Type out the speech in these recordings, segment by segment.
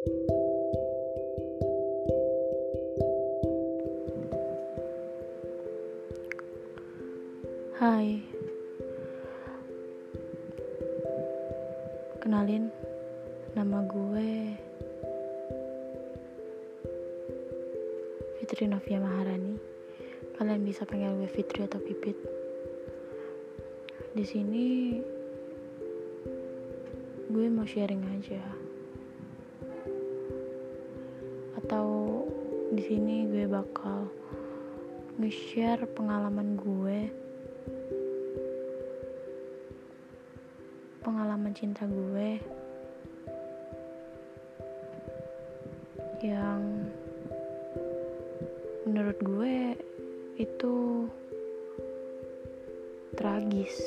Hai. Kenalin Nama gue Fitri Novia Maharani. Kalian bisa panggil gue Fitri atau Pipit. Di sini Gue mau sharing aja sini gue bakal nge-share pengalaman gue pengalaman cinta gue yang menurut gue itu tragis.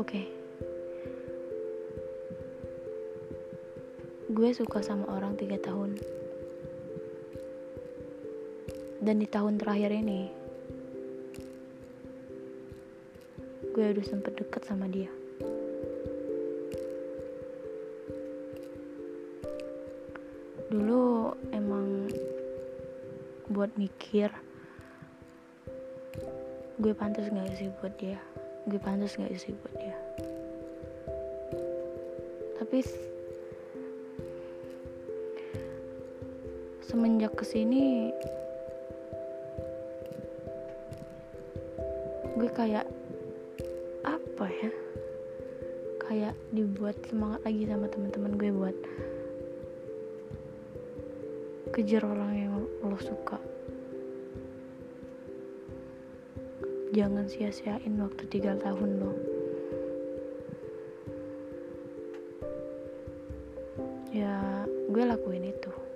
Oke. Okay. Gue suka sama orang tiga tahun. Dan di tahun terakhir ini, gue udah sempet deket sama dia. Dulu emang buat mikir gue pantas nggak sih buat dia? Gue pantas nggak sih buat dia? Tapi semenjak ke sini gue kayak apa ya? Kayak dibuat semangat lagi sama teman-teman gue buat kejar orang yang lo suka. Jangan sia-siain waktu tiga tahun lo. Ya gue lakuin itu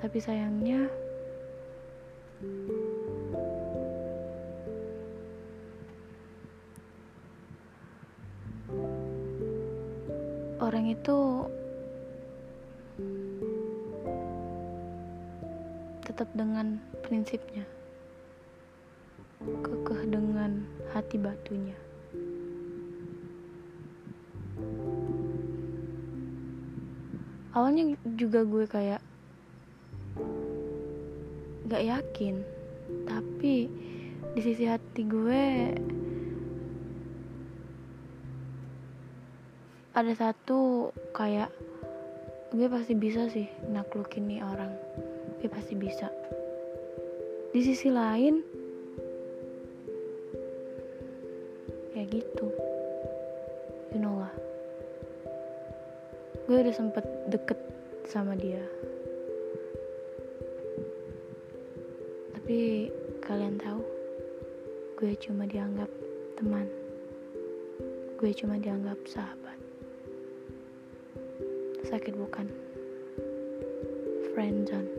tapi sayangnya orang itu tetap dengan prinsipnya kekeh dengan hati batunya. Awalnya juga gue kayak gak yakin. Tapi di sisi hati gue ada satu kayak gue pasti bisa sih naklukin nih orang. Gue pasti bisa. Di sisi lain ya gitu. You know lah. Gue udah sempet deket sama dia tapi kalian tahu gue cuma dianggap teman. Gue cuma dianggap sahabat. Sakit bukan? Friendzone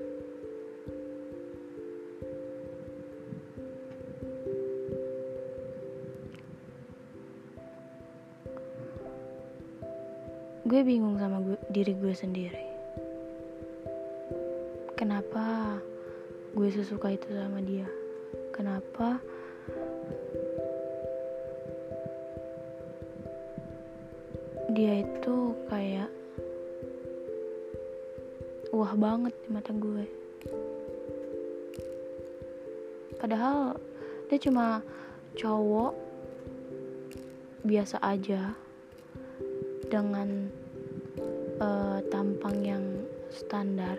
gue bingung sama gue, diri gue sendiri. Kenapa gue sesuka itu sama dia. Kenapa? Dia itu kayak wah banget di mata gue. Padahal dia cuma cowok biasa aja dengan uh, tampang yang standar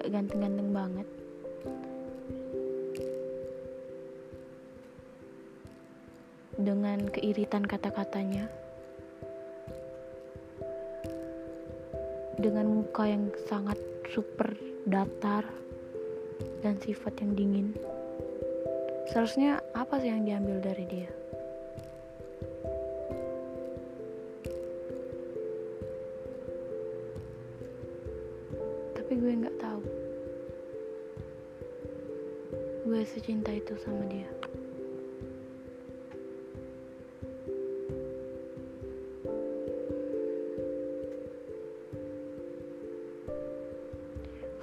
gak ganteng-ganteng banget dengan keiritan kata-katanya dengan muka yang sangat super datar dan sifat yang dingin. Seharusnya apa sih yang diambil dari dia? Tapi gue nggak tahu. Gue secinta itu sama dia.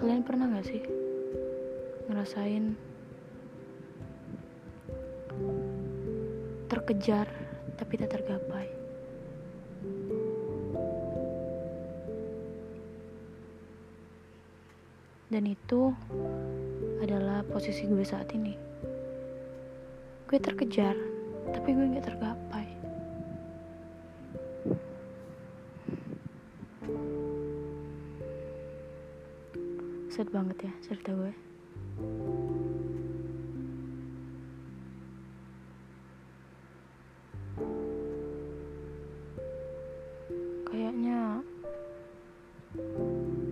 Kalian pernah gak sih ngerasain terkejar tapi tak tergapai? Dan itu adalah posisi gue saat ini. Gue terkejar tapi gue gak tergapai sad banget ya cerita gue. Kayaknya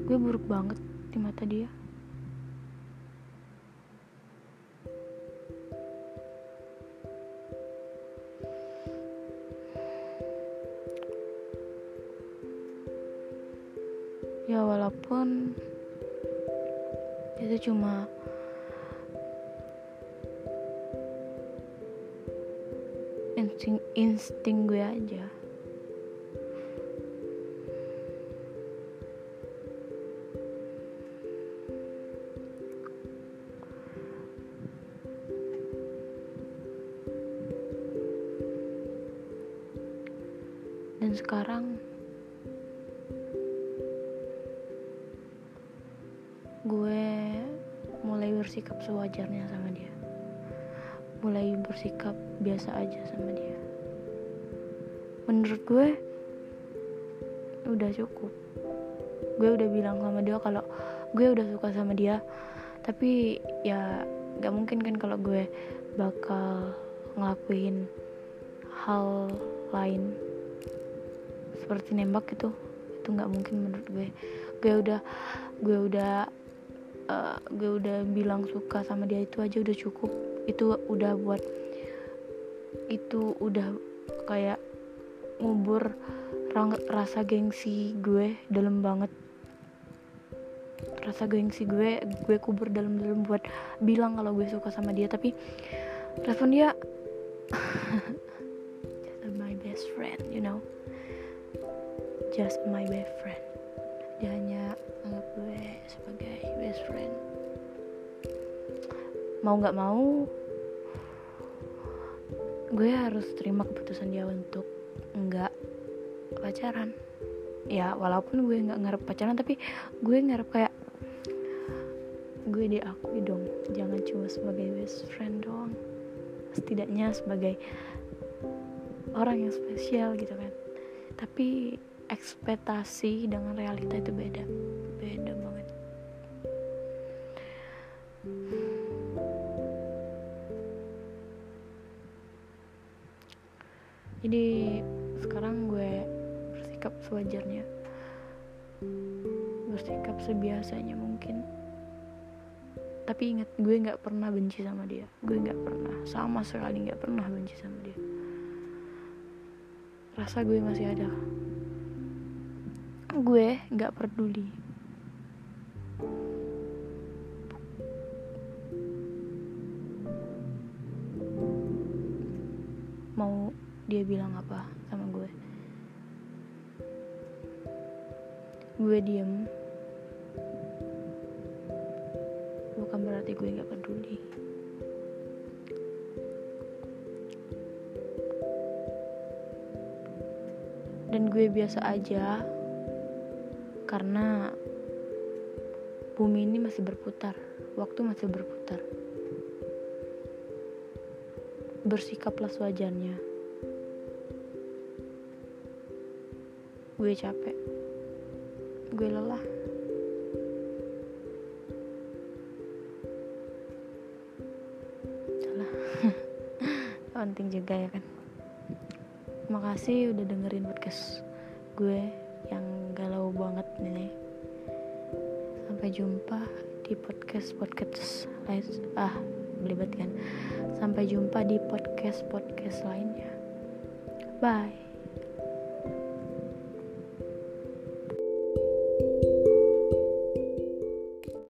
gue buruk banget di mata dia. Ya walaupun itu cuma insting insting gue aja. Dan sekarang gue bersikap sewajarnya sama dia. Mulai bersikap biasa aja sama dia. Menurut gue udah cukup. Gue udah bilang sama dia kalau gue udah suka sama dia tapi ya gak mungkin kan kalau gue bakal ngelakuin hal lain. Seperti nembak gitu itu nggak mungkin menurut gue. Gue udah gue udah uh, gue udah bilang suka sama dia itu aja udah cukup. Itu udah buat itu udah kayak ngubur rasa gengsi gue dalam banget. Rasa gengsi gue gue kubur dalam-dalam buat bilang kalau gue suka sama dia tapi respon dia just my best friend you know? Just my best friend mau nggak mau gue harus terima keputusan dia untuk nggak pacaran. Ya walaupun gue nggak ngarep pacaran tapi gue ngarep kayak gue diakui dong jangan cuma sebagai best friend doang. Setidaknya sebagai orang yang spesial gitu kan. Tapi ekspektasi dengan realita itu beda beda jadi sekarang gue bersikap sewajarnya. Bersikap sebiasanya mungkin. Tapi ingat gue nggak pernah benci sama dia. Gue nggak pernah sama sekali nggak pernah benci sama dia. Rasa gue masih ada. Gue nggak peduli dia bilang apa sama gue. Gue diem. Bukan berarti gue gak peduli. Dan gue biasa aja karena bumi ini masih berputar waktu masih berputar. Bersikaplah sewajarnya gue capek. Gue lelah. Salah penting juga ya kan. Makasih udah dengerin podcast gue yang galau banget nih. Sampai jumpa di podcast podcast lain. Ah belibet kan. Sampai jumpa di podcast podcast lainnya. Bye